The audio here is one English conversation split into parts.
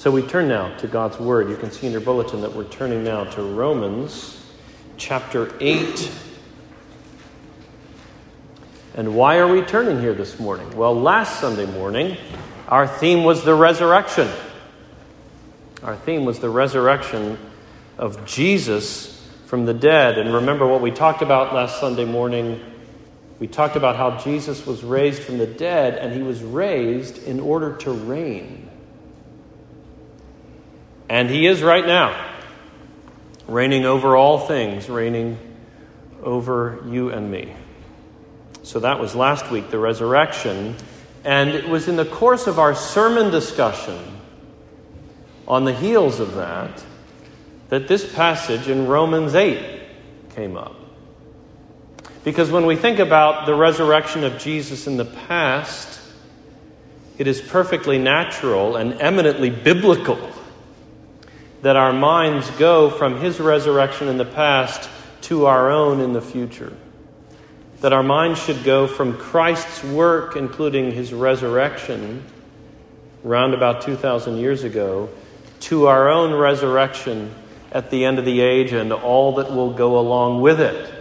So we turn now to God's Word. You can see in your bulletin that we're turning now to Romans chapter 8. And why are we turning here this morning? Well, last Sunday morning, our theme was the resurrection. Our theme was the resurrection of Jesus from the dead. And remember what we talked about last Sunday morning? We talked about how Jesus was raised from the dead, and he was raised in order to reign. And he is right now, reigning over all things, reigning over you and me. So that was last week, the resurrection. And it was in the course of our sermon discussion on the heels of that that this passage in Romans 8 came up. Because when we think about the resurrection of Jesus in the past, it is perfectly natural and eminently biblical that our minds go from his resurrection in the past to our own in the future. That our minds should go from Christ's work, including his resurrection, round about 2,000 years ago, to our own resurrection at the end of the age and all that will go along with it.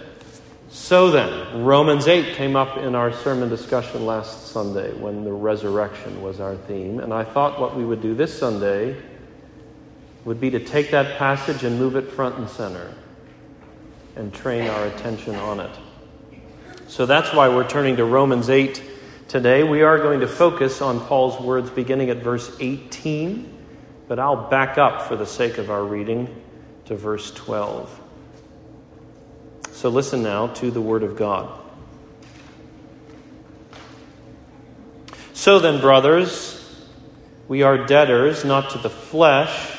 So then, Romans 8 came up in our sermon discussion last Sunday when the resurrection was our theme. And I thought what we would do this Sunday would be to take that passage and move it front and center and train our attention on it. So that's why we're turning to Romans 8 today. We are going to focus on Paul's words beginning at verse 18, but I'll back up for the sake of our reading to verse 12. So listen now to the Word of God. So then, brothers, we are debtors not to the flesh,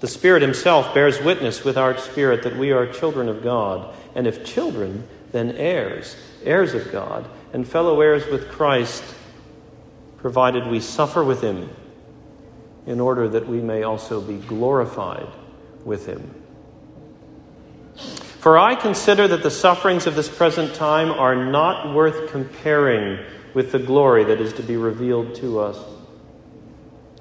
The Spirit Himself bears witness with our spirit that we are children of God, and if children, then heirs, heirs of God, and fellow heirs with Christ, provided we suffer with Him, in order that we may also be glorified with Him. For I consider that the sufferings of this present time are not worth comparing with the glory that is to be revealed to us.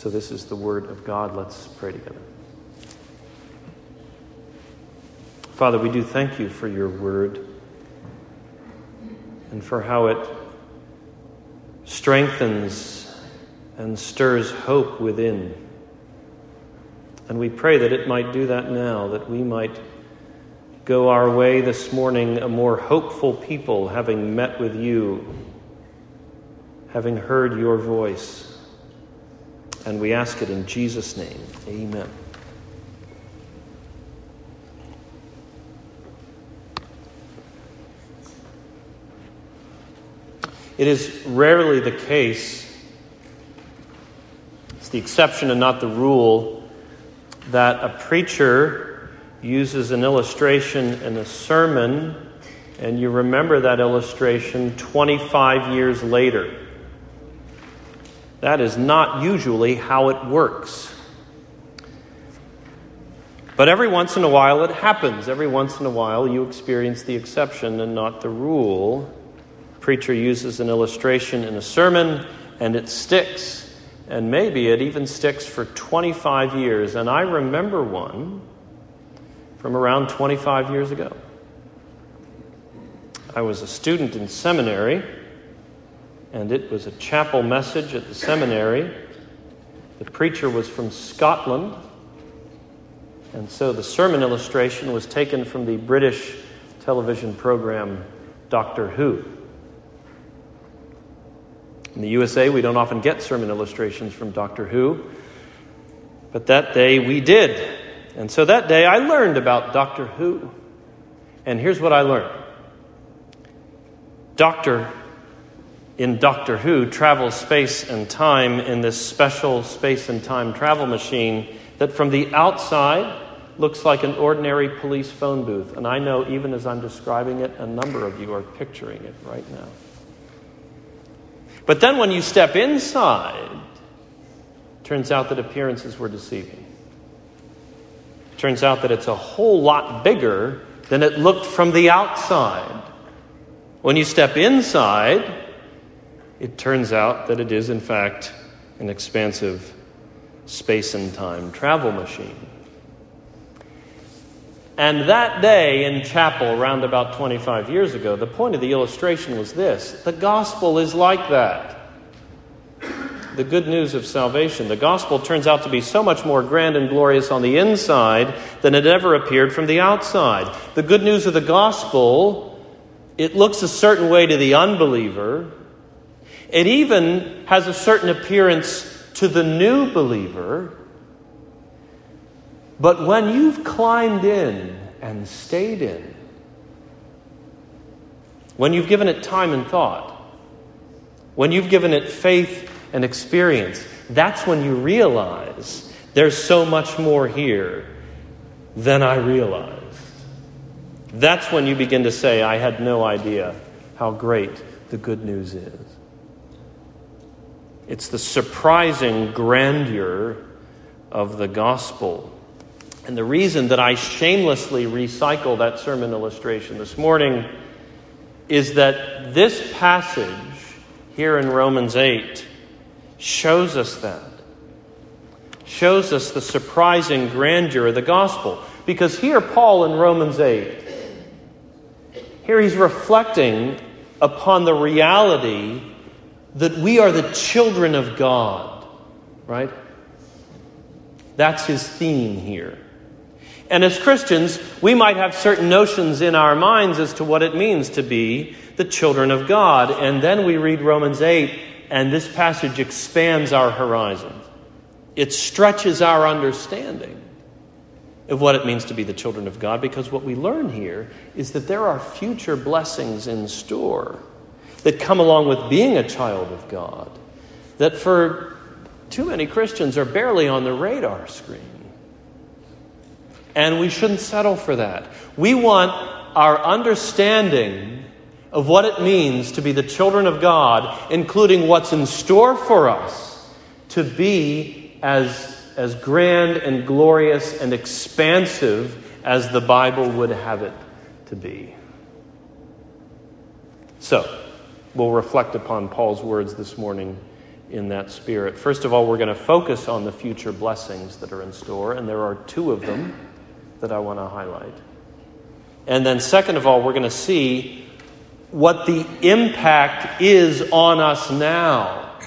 So, this is the word of God. Let's pray together. Father, we do thank you for your word and for how it strengthens and stirs hope within. And we pray that it might do that now, that we might go our way this morning a more hopeful people, having met with you, having heard your voice. And we ask it in Jesus' name. Amen. It is rarely the case, it's the exception and not the rule, that a preacher uses an illustration in a sermon, and you remember that illustration 25 years later. That is not usually how it works. But every once in a while it happens. Every once in a while you experience the exception and not the rule. preacher uses an illustration in a sermon and it sticks. And maybe it even sticks for 25 years. And I remember one from around 25 years ago. I was a student in seminary, and it was a chapel message at the seminary. The preacher was from Scotland, and so the sermon illustration was taken from the British television program Doctor Who. In the USA, we don't often get sermon illustrations from Doctor Who, but that day we did. And so that day I learned about Doctor Who. And here's what I learned Doctor in Doctor Who travels space and time in this special space and time travel machine that from the outside looks like an ordinary police phone booth. And I know even as I'm describing it, a number of you are picturing it right now. But then when you step inside, turns out that appearances were deceiving. Turns out that it's a whole lot bigger than it looked from the outside. When you step inside, it turns out that it is, in fact, an expansive space and time travel machine. And that day in chapel, around about 25 years ago, the point of the illustration was this the gospel is like that. The good news of salvation. The gospel turns out to be so much more grand and glorious on the inside than it ever appeared from the outside. The good news of the gospel it looks a certain way to the unbeliever. It even has a certain appearance to the new believer. But when you've climbed in and stayed in, when you've given it time and thought, when you've given it faith and experience, that's when you realize there's so much more here than I realized. That's when you begin to say, I had no idea how great the good news is. It's the surprising grandeur of the gospel. And the reason that I shamelessly recycle that sermon illustration this morning is that this passage here in Romans 8 shows us that. Shows us the surprising grandeur of the gospel. Because here, Paul in Romans 8 here he's reflecting upon the reality that we are the children of God, right? That's his theme here. And as Christians, we might have certain notions in our minds as to what it means to be the children of God. And then we read Romans 8, and this passage expands our horizons. It stretches our understanding of what it means to be the children of God because what we learn here is that there are future blessings in store that come along with being a child of God that for too many Christians are barely on the radar screen. And we shouldn't settle for that. We want our understanding of what it means to be the children of God, including what's in store for us, to be as as grand and glorious and expansive as the Bible would have it to be. So, we'll reflect upon Paul's words this morning in that spirit. First of all, we're going to focus on the future blessings that are in store, and there are two of them that I want to highlight. And then, second of all, we're going to see what the impact is on us now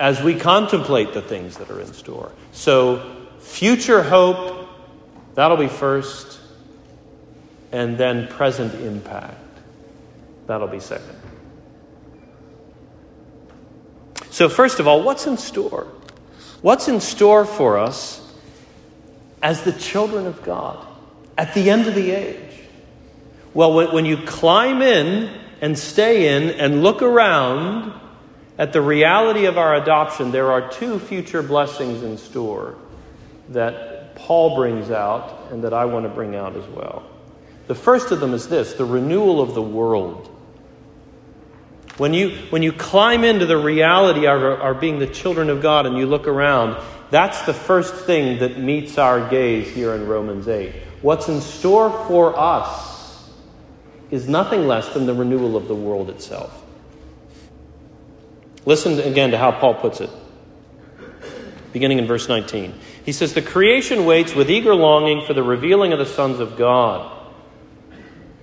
as we contemplate the things that are in store. So, future hope, that'll be first, and then present impact, that'll be second. So, first of all, what's in store? What's in store for us as the children of God at the end of the age? Well, when, you climb in and stay in and look around, at the reality of our adoption, there are two future blessings in store that Paul brings out and that I want to bring out as well. The first of them is this the renewal of the world. When you, when you climb into the reality of our, being the children of God and you look around, That's the first thing that meets our gaze here in Romans 8. What's in store for us is nothing less than the renewal of the world itself. Listen again to how Paul puts it, beginning in verse 19. He says, The creation waits with eager longing for the revealing of the sons of God.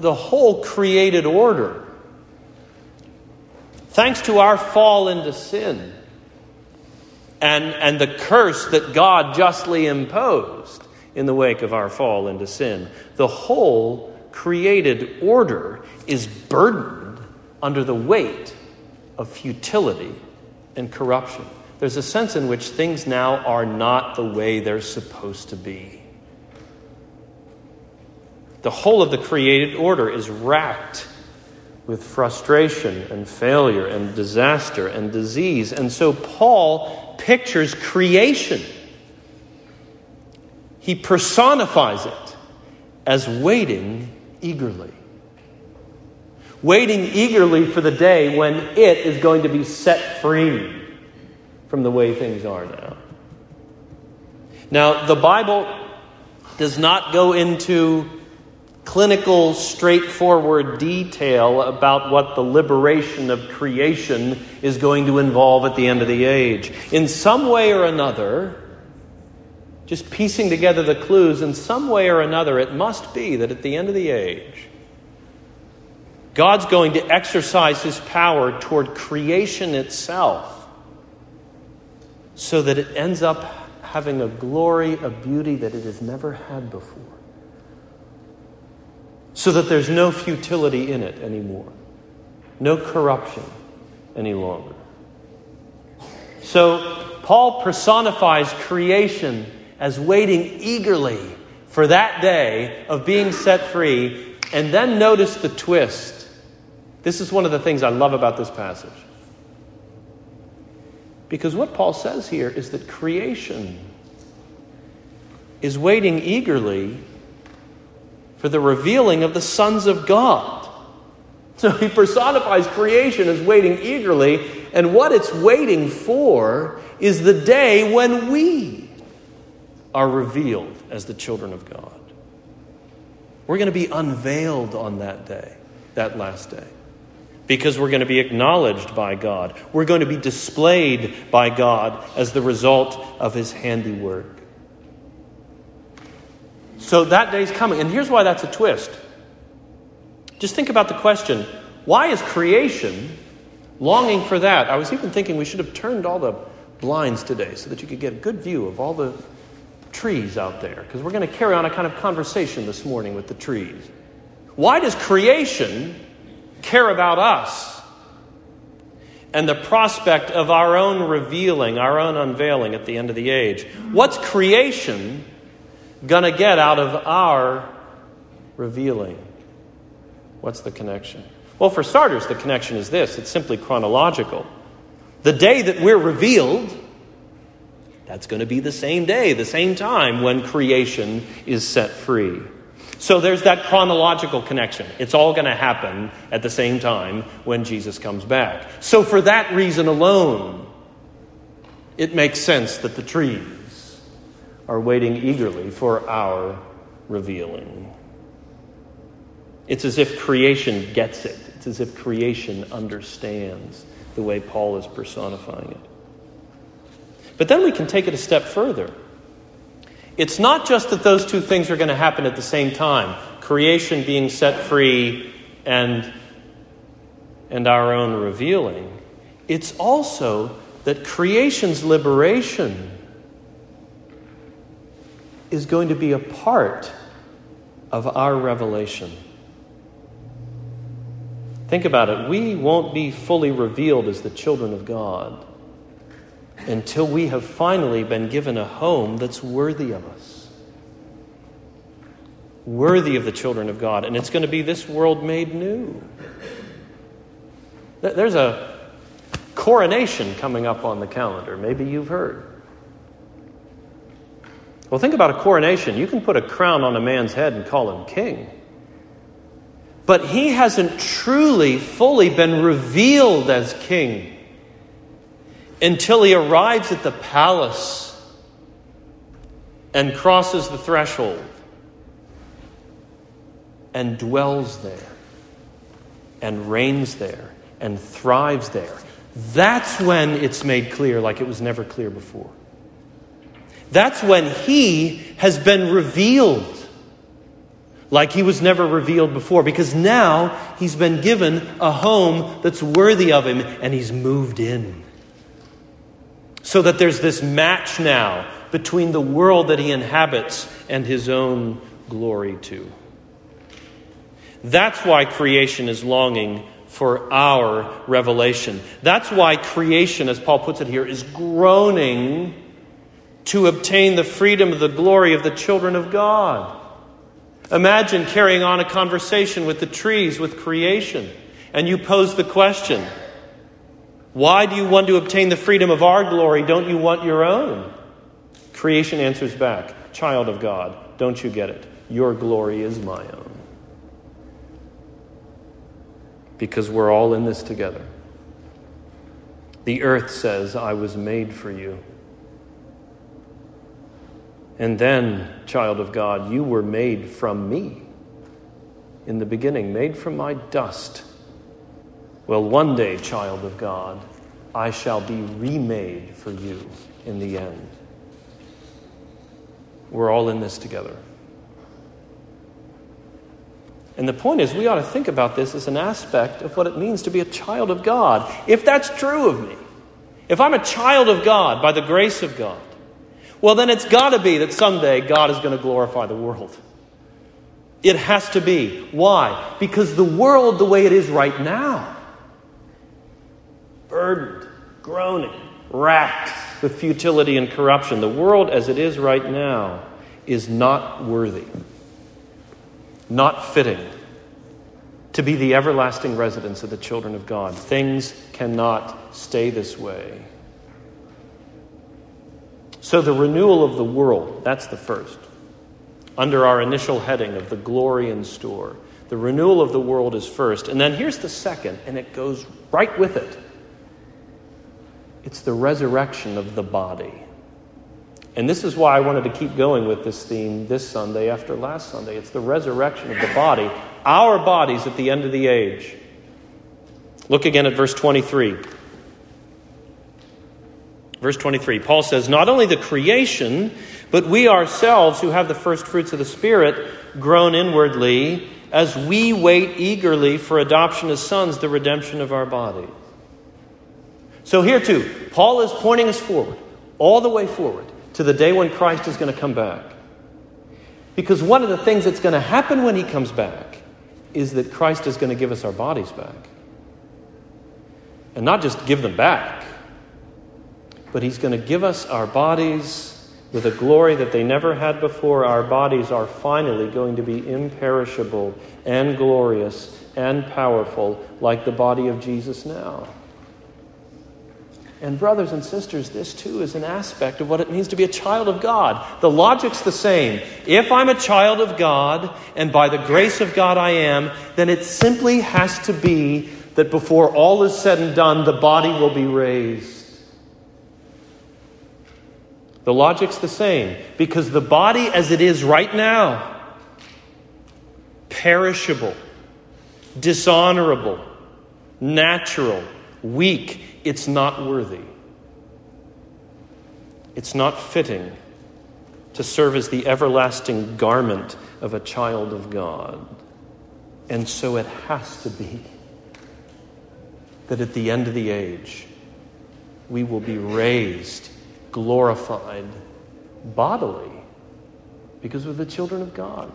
the whole created order. Thanks to our fall into sin, and, and the curse that God justly imposed in the wake of our fall into sin. The whole created order is burdened under the weight of futility and corruption. There's a sense in which things now are not the way they're supposed to be. The whole of the created order is racked with frustration and failure and disaster and disease. And so Paul pictures creation. He personifies it as waiting eagerly. Waiting eagerly for the day when it is going to be set free from the way things are now. Now, the Bible does not go into clinical, straightforward detail about what the liberation of creation is going to involve at the end of the age. In some way or another, just piecing together the clues, in some way or another, it must be that at the end of the age, God's going to exercise his power toward creation itself so that it ends up having a glory, a beauty that it has never had before so that there's no futility in it anymore, no corruption any longer. So, Paul personifies creation as waiting eagerly for that day of being set free. And then notice the twist. This is one of the things I love about this passage. Because what Paul says here is that creation is waiting eagerly for the revealing of the sons of God. So he personifies creation as waiting eagerly, and what it's waiting for is the day when we are revealed as the children of God. We're going to be unveiled on that day, that last day, because we're going to be acknowledged by God. We're going to be displayed by God as the result of his handiwork. So that day's coming. And here's why that's a twist. Just think about the question why is creation longing for that? I was even thinking we should have turned all the blinds today so that you could get a good view of all the trees out there, because we're going to carry on a kind of conversation this morning with the trees. Why does creation care about us and the prospect of our own revealing, our own unveiling at the end of the age? What's creation going to get out of our revealing? What's the connection? Well, for starters, the connection is this it's simply chronological. The day that we're revealed, that's going to be the same day, the same time when creation is set free. So there's that chronological connection. It's all going to happen at the same time when Jesus comes back. So, for that reason alone, it makes sense that the trees are waiting eagerly for our revealing. It's as if creation gets it, it's as if creation understands the way Paul is personifying it. But then we can take it a step further. It's not just that those two things are going to happen at the same time creation being set free and, and our own revealing. It's also that creation's liberation is going to be a part of our revelation. Think about it. We won't be fully revealed as the children of God until we have finally been given a home that's worthy of us. Worthy of the children of God. And it's going to be this world made new. There's a coronation coming up on the calendar. Maybe you've heard. Well, think about a coronation. You can put a crown on a man's head and call him king. But he hasn't truly, fully been revealed as king until he arrives at the palace and crosses the threshold and dwells there and reigns there and thrives there. That's when it's made clear like it was never clear before. That's when he has been revealed like he was never revealed before because now he's been given a home that's worthy of him and he's moved in. So that there's this match now between the world that he inhabits and his own glory too. That's why creation is longing for our revelation. That's why creation, as Paul puts it here, is groaning to obtain the freedom of the glory of the children of God. Imagine carrying on a conversation with the trees, with creation, and you pose the question Why do you want to obtain the freedom of our glory? Don't you want your own? Creation answers back Child of God, don't you get it? Your glory is my own. Because we're all in this together. The earth says, I was made for you. And then, child of God, you were made from me. In the beginning, made from my dust. Well, one day, child of God, I shall be remade for you in the end. We're all in this together. And the point is, we ought to think about this as an aspect of what it means to be a child of God. If that's true of me, if I'm a child of God by the grace of God, well, then it's got to be that someday God is going to glorify the world. It has to be. Why? Because the world, the way it is right now, burdened, groaning, racked with futility and corruption, the world as it is right now is not worthy, not fitting to be the everlasting residence of the children of God. Things cannot stay this way. So, the renewal of the world, that's the first. Under our initial heading of the glory in store. The renewal of the world is first. And then here's the second, and it goes right with it it's the resurrection of the body. And this is why I wanted to keep going with this theme this Sunday after last Sunday. It's the resurrection of the body, our bodies at the end of the age. Look again at verse 23. Verse 23, Paul says, Not only the creation, but we ourselves who have the first fruits of the Spirit groan inwardly as we wait eagerly for adoption as sons, the redemption of our body. So here too, Paul is pointing us forward, all the way forward, to the day when Christ is going to come back. Because one of the things that's going to happen when he comes back is that Christ is going to give us our bodies back. And not just give them back, but He's going to give us our bodies with a glory that they never had before. Our bodies are finally going to be imperishable and glorious and powerful, like the body of Jesus now. And, brothers and sisters, this too is an aspect of what it means to be a child of God. The logic's the same. If I'm a child of God, and by the grace of God I am, then it simply has to be that before all is said and done, the body will be raised. The logic's the same because the body as it is right now, perishable, dishonorable, natural, weak, it's not worthy. It's not fitting to serve as the everlasting garment of a child of God. And so it has to be that at the end of the age, we will be raised glorified bodily because we're the children of God.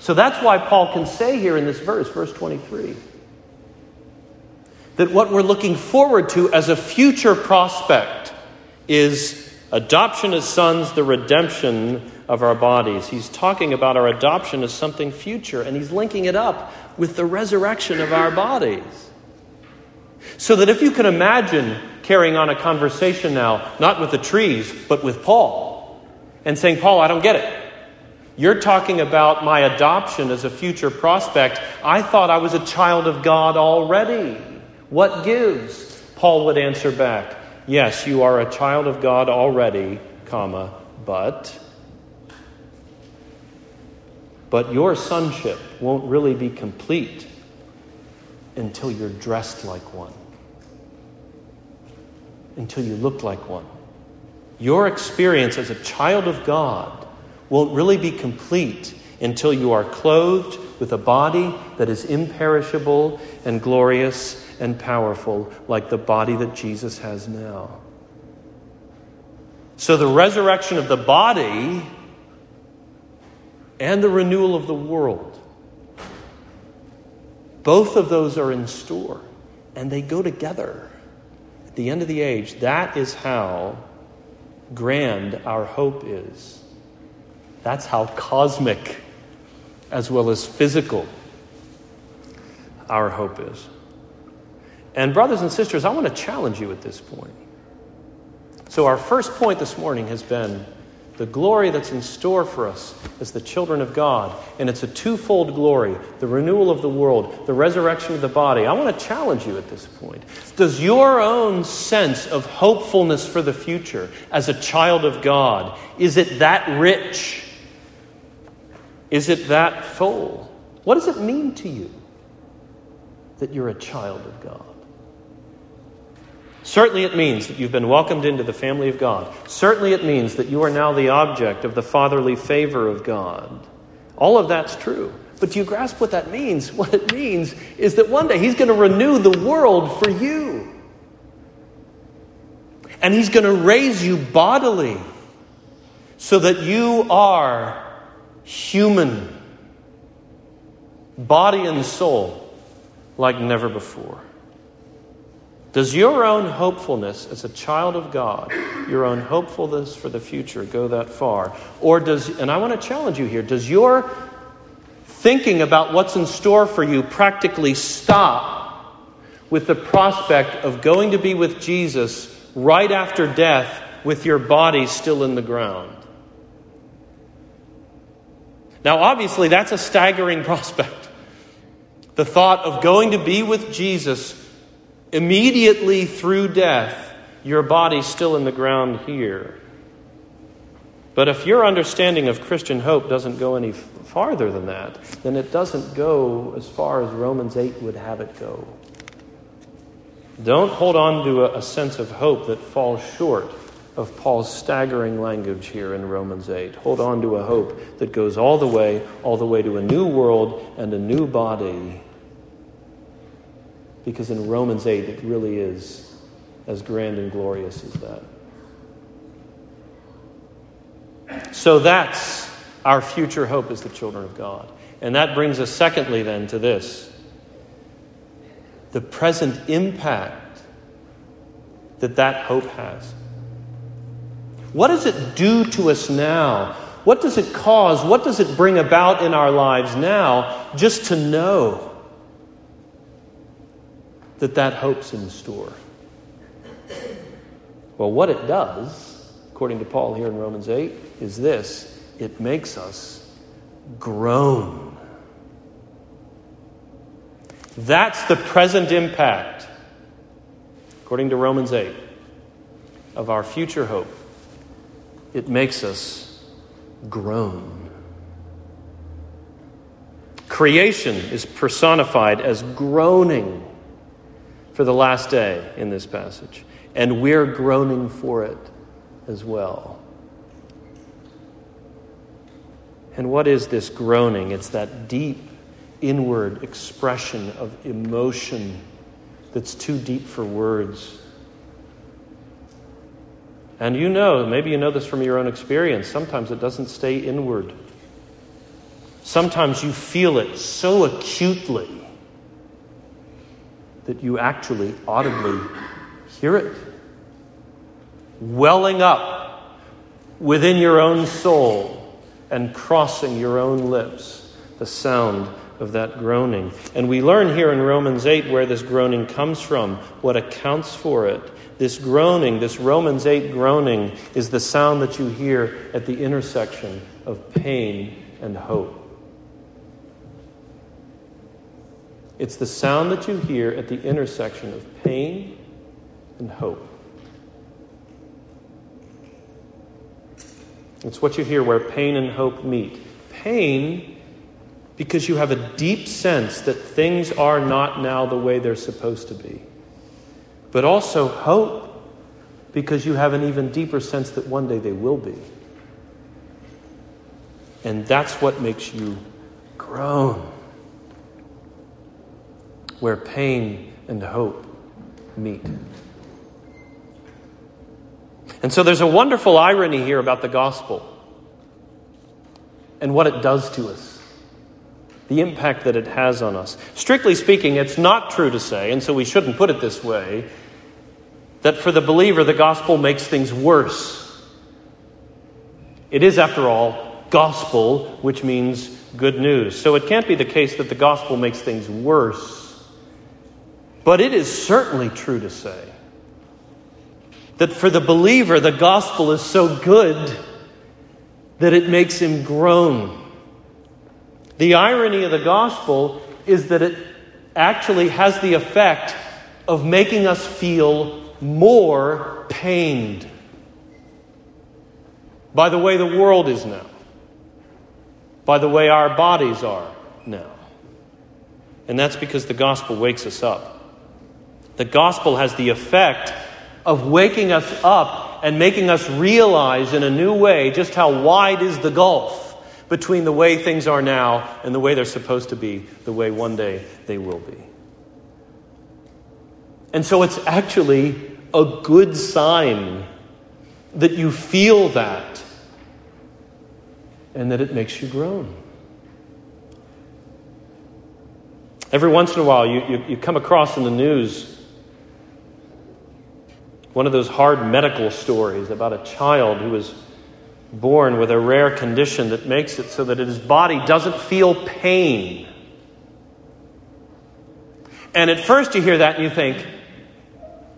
So that's why Paul can say here in this verse, verse 23, that what we're looking forward to as a future prospect is adoption as sons, the redemption of our bodies. He's talking about our adoption as something future, and he's linking it up with the resurrection of our bodies. So that if you can imagine carrying on a conversation now, not with the trees, but with Paul, and saying, Paul, I don't get it. You're talking about my adoption as a future prospect. I thought I was a child of God already. What gives? Paul would answer back, Yes, you are a child of God already, comma, but but your sonship won't really be complete until you're dressed like one. Until you look like one. Your experience as a child of God won't really be complete until you are clothed with a body that is imperishable and glorious and powerful like the body that Jesus has now. So, the resurrection of the body and the renewal of the world, both of those are in store, and they go together. At the end of the age, that is how grand our hope is. That's how cosmic as well as physical our hope is. And, brothers and sisters, I want to challenge you at this point. So, our first point this morning has been the glory that's in store for us as the children of God. And it's a twofold glory the renewal of the world, the resurrection of the body. I want to challenge you at this point. Does your own sense of hopefulness for the future as a child of God, is it that rich? Is it that full? What does it mean to you that you're a child of God? Certainly, it means that you've been welcomed into the family of God. Certainly, it means that you are now the object of the fatherly favor of God. All of that's true. But do you grasp what that means? What it means is that one day He's going to renew the world for you. And He's going to raise you bodily so that you are human, body and soul, like never before. Does your own hopefulness as a child of God, your own hopefulness for the future, go that far? Or does, and I want to challenge you here, does your thinking about what's in store for you practically stop with the prospect of going to be with Jesus right after death with your body still in the ground? Now, obviously, that's a staggering prospect. The thought of going to be with Jesus immediately through death, your body's still in the ground here. But if your understanding of Christian hope doesn't go any farther than that, then it doesn't go as far as Romans 8 would have it go. Don't hold on to a, sense of hope that falls short of Paul's staggering language here in Romans 8. Hold on to a hope that goes all the way, all the way to a new world and a new body because in Romans 8, it really is as grand and glorious as that. So that's our future hope as the children of God. And that brings us, secondly, then, to this the present impact that that hope has. What does it do to us now? What does it cause? What does it bring about in our lives now just to know that that hope's in store? Well, what it does, according to Paul here in Romans 8, is this it makes us groan. That's the present impact, according to Romans 8, of our future hope. It makes us groan. Creation is personified as groaning for the last day in this passage. And we're groaning for it as well. And what is this groaning? It's that deep inward expression of emotion that's too deep for words. And you know, maybe you know this from your own experience, sometimes it doesn't stay inward. Sometimes you feel it so acutely that you actually audibly hear it welling up within your own soul and crossing your own lips, the sound of that groaning. And we learn here in Romans 8 where this groaning comes from, what accounts for it. This groaning, this Romans 8 groaning, is the sound that you hear at the intersection of pain and hope. It's the sound that you hear at the intersection of pain and hope. It's what you hear where pain and hope meet. Pain, because you have a deep sense that things are not now the way they're supposed to be. But also hope, because you have an even deeper sense that one day they will be. And that's what makes you groan. Where pain and hope meet. And so there's a wonderful irony here about the gospel and what it does to us, the impact that it has on us. Strictly speaking, it's not true to say, and so we shouldn't put it this way, that for the believer, the gospel makes things worse. It is, after all, gospel, which means good news. So it can't be the case that the gospel makes things worse. But it is certainly true to say that for the believer, the gospel is so good that it makes him groan. The irony of the gospel is that it actually has the effect of making us feel more pained by the way the world is now, by the way our bodies are now. And that's because the gospel wakes us up. The gospel has the effect of waking us up and making us realize in a new way just how wide is the gulf between the way things are now and the way they're supposed to be, the way one day they will be. And so it's actually a good sign that you feel that and that it makes you groan. Every once in a while, you, you, you come across in the news one of those hard medical stories about a child who was born with a rare condition that makes it so that his body doesn't feel pain. And at first you hear that and you think,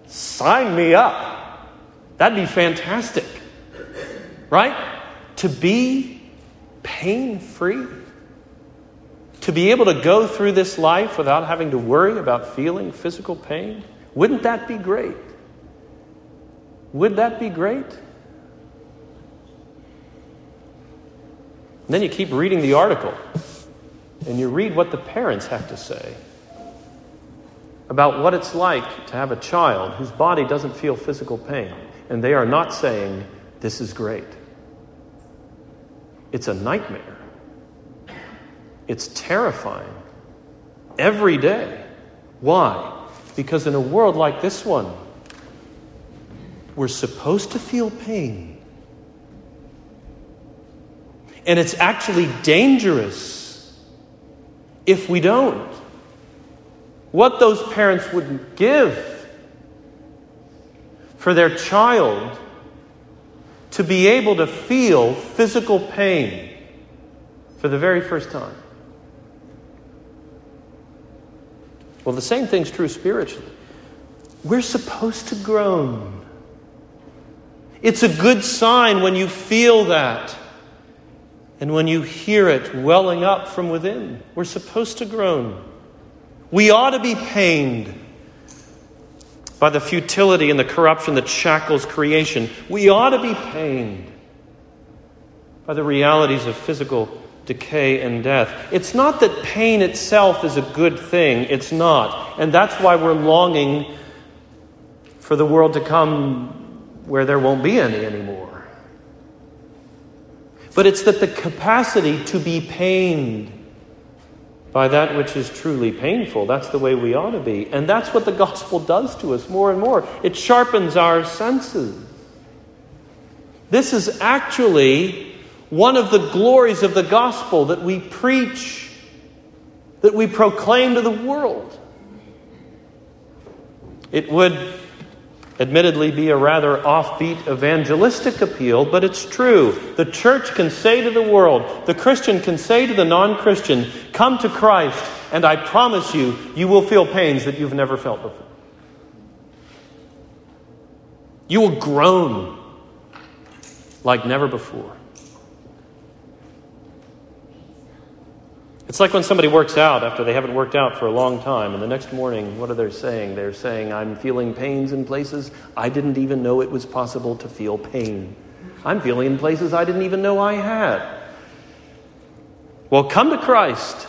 sign me up. That'd be fantastic. Right? To be pain free. To be able to go through this life without having to worry about feeling physical pain. Wouldn't that be great? Would that be great? And then you keep reading the article and you read what the parents have to say about what it's like to have a child whose body doesn't feel physical pain. And they are not saying, This is great. It's a nightmare. It's terrifying every day. Why? Because in a world like this one, we're supposed to feel pain. And it's actually dangerous if we don't. What those parents would give for their child to be able to feel physical pain for the very first time. Well, the same thing's true spiritually. We're supposed to groan. It's a good sign when you feel that and when you hear it welling up from within. We're supposed to groan. We ought to be pained by the futility and the corruption that shackles creation. We ought to be pained by the realities of physical decay and death. It's not that pain itself is a good thing, it's not. And that's why we're longing for the world to come where there won't be any anymore. But it's that the capacity to be pained by that which is truly painful, that's the way we ought to be. And that's what the gospel does to us more and more. It sharpens our senses. This is actually one of the glories of the gospel that we preach, that we proclaim to the world. It would admittedly be a rather offbeat evangelistic appeal, but it's true. The church can say to the world, the Christian can say to the non Christian, Come to Christ, and I promise you, you will feel pains that you've never felt before. You will groan like never before. It's like when somebody works out after they haven't worked out for a long time, and the next morning, what are they saying? They're saying, I'm feeling pains in places I didn't even know it was possible to feel pain. I'm feeling in places I didn't even know I had. Well, come to Christ.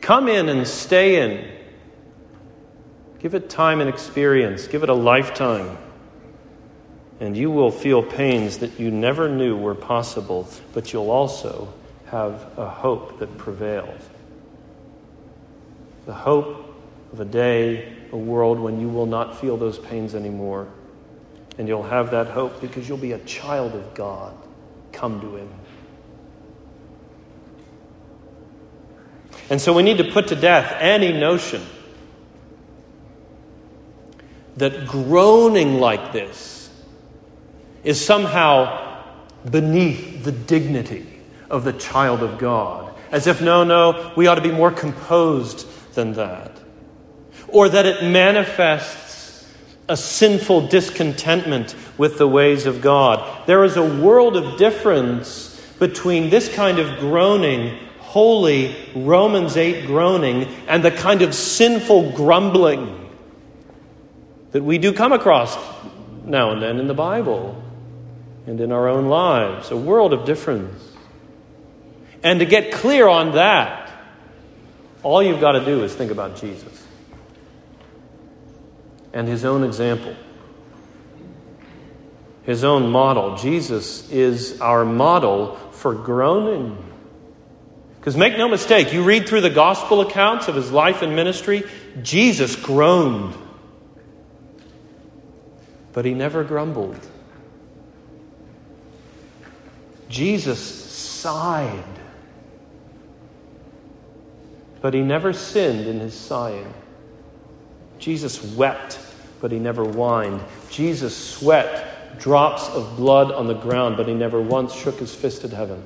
Come in and stay in. Give it time and experience, give it a lifetime. And you will feel pains that you never knew were possible, but you'll also have a hope that prevails. The hope of a day, a world when you will not feel those pains anymore. And you'll have that hope because you'll be a child of God. Come to Him. And so we need to put to death any notion that groaning like this is somehow beneath the dignity of the child of God. As if, no, no, we ought to be more composed than that. Or that it manifests a sinful discontentment with the ways of God. There is a world of difference between this kind of groaning, holy Romans 8 groaning, and the kind of sinful grumbling that we do come across now and then in the Bible and in our own lives. A world of difference. And to get clear on that, all you've got to do is think about Jesus and his own example, his own model. Jesus is our model for groaning. Because make no mistake, you read through the gospel accounts of his life and ministry, Jesus groaned. But he never grumbled. Jesus sighed but he never sinned in his sighing. Jesus wept, but he never whined. Jesus sweat drops of blood on the ground, but he never once shook his fist at heaven.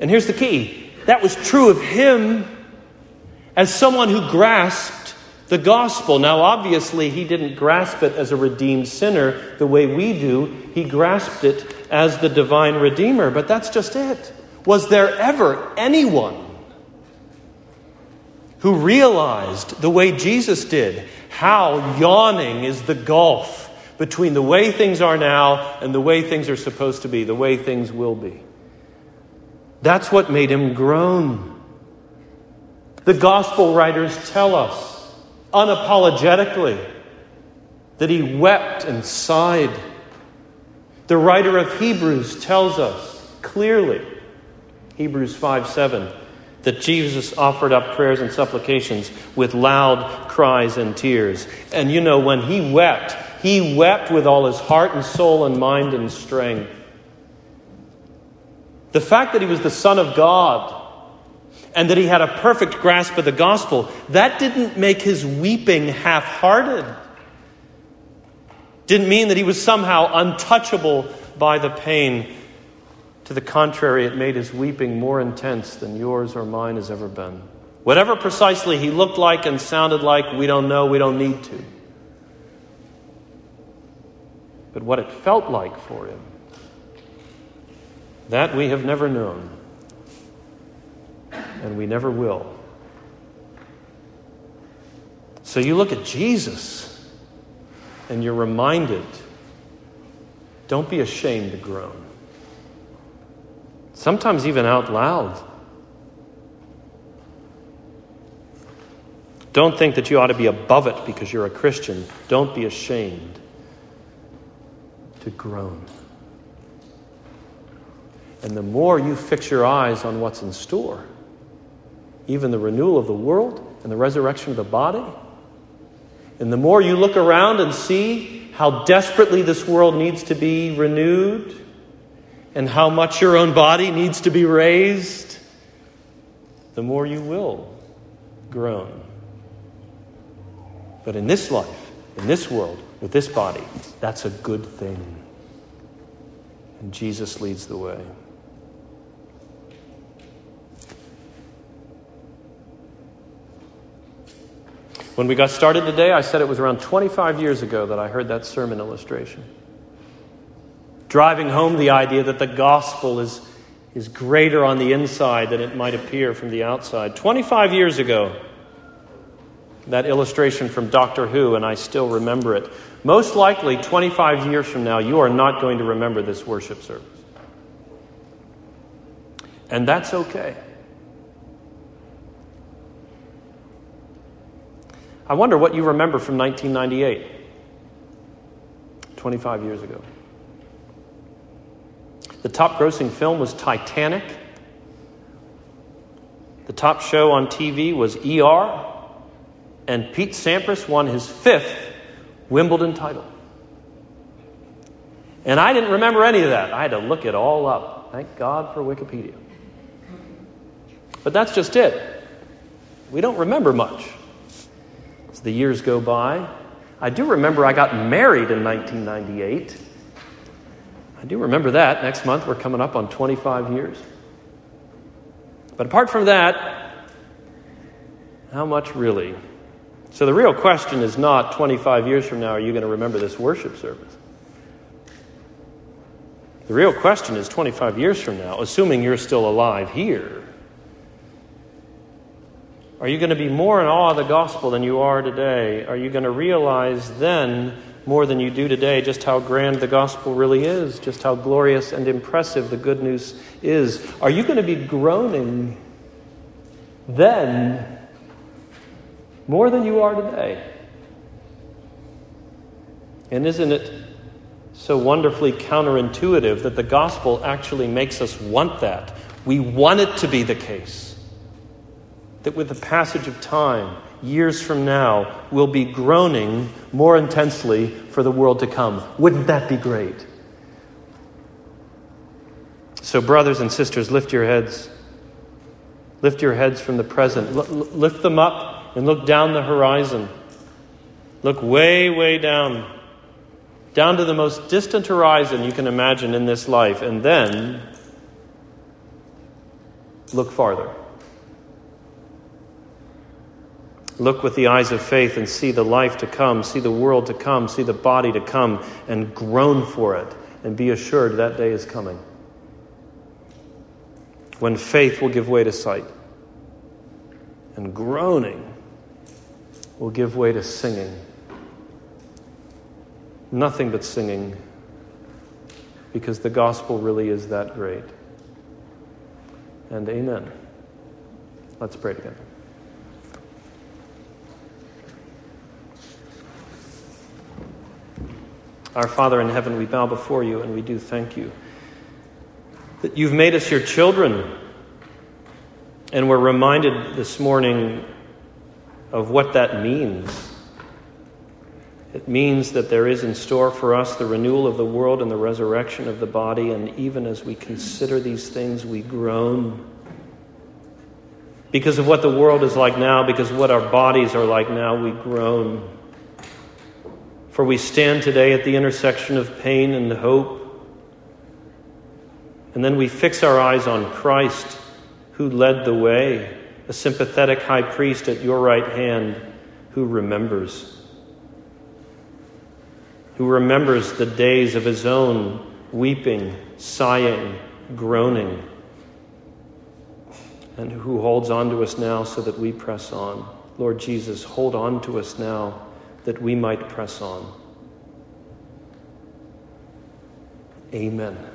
And here's the key that was true of him as someone who grasped the gospel. Now, obviously, he didn't grasp it as a redeemed sinner the way we do, he grasped it as the divine redeemer. But that's just it. Was there ever anyone who realized the way Jesus did how yawning is the gulf between the way things are now and the way things are supposed to be, the way things will be. That's what made him groan. The gospel writers tell us unapologetically that he wept and sighed. The writer of Hebrews tells us clearly, Hebrews 5 7 that Jesus offered up prayers and supplications with loud cries and tears. And you know, when he wept, he wept with all his heart and soul and mind and strength. The fact that he was the Son of God and that he had a perfect grasp of the gospel, that didn't make his weeping half hearted. Didn't mean that he was somehow untouchable by the pain to the contrary, it made his weeping more intense than yours or mine has ever been. Whatever precisely he looked like and sounded like, we don't know, we don't need to. But what it felt like for him, that we have never known, and we never will. So you look at Jesus, and you're reminded don't be ashamed to groan sometimes even out loud. Don't think that you ought to be above it because you're a Christian. Don't be ashamed to groan. And the more you fix your eyes on what's in store, even the renewal of the world and the resurrection of the body, and the more you look around and see how desperately this world needs to be renewed and how much your own body needs to be raised, the more you will groan. But in this life, in this world, with this body, that's a good thing. And Jesus leads the way. When we got started today, I said it was around 25 years ago that I heard that sermon illustration. Driving home the idea that the gospel is, is greater on the inside than it might appear from the outside. 25 years ago, that illustration from Doctor Who, and I still remember it. Most likely, 25 years from now, you are not going to remember this worship service. And that's okay. I wonder what you remember from 1998, 25 years ago. The top grossing film was Titanic. The top show on TV was ER. And Pete Sampras won his fifth Wimbledon title. And I didn't remember any of that. I had to look it all up. Thank God for Wikipedia. But that's just it. We don't remember much As the years go by. I do remember I got married in 1998. I do remember that. Next month, we're coming up on 25 years. But apart from that, how much really? So the real question is not 25 years from now, are you going to remember this worship service? The real question is 25 years from now, assuming you're still alive here, are you going to be more in awe of the gospel than you are today? Are you going to realize then, more than you do today, just how grand the gospel really is, just how glorious and impressive the good news is? Are you going to be groaning then more than you are today? And isn't it so wonderfully counterintuitive that the gospel actually makes us want that? We want it to be the case that with the passage of time, years from now, we'll be groaning more intensely for the world to come. Wouldn't that be great? So, brothers and sisters, lift your heads. Lift your heads from the present. L- lift them up and look down the horizon. Look way, way down. Down to the most distant horizon you can imagine in this life. And then look farther. Look with the eyes of faith and see the life to come, see the world to come, see the body to come, and groan for it, and be assured that day is coming. When faith will give way to sight, and groaning will give way to singing. Nothing but singing, because the gospel really is that great. And amen. Let's pray together. Our Father in heaven, we bow before you and we do thank you that you've made us your children. And we're reminded this morning of what that means. It means that there is in store for us the renewal of the world and the resurrection of the body. And even as we consider these things, we groan. Because of what the world is like now, because what our bodies are like now, we groan. For we stand today at the intersection of pain and hope. And then we fix our eyes on Christ, who led the way, a sympathetic high priest at your right hand who remembers. Who remembers the days of his own weeping, sighing, groaning, and who holds on to us now so that we press on. Lord Jesus, hold on to us now that we might press on. Amen.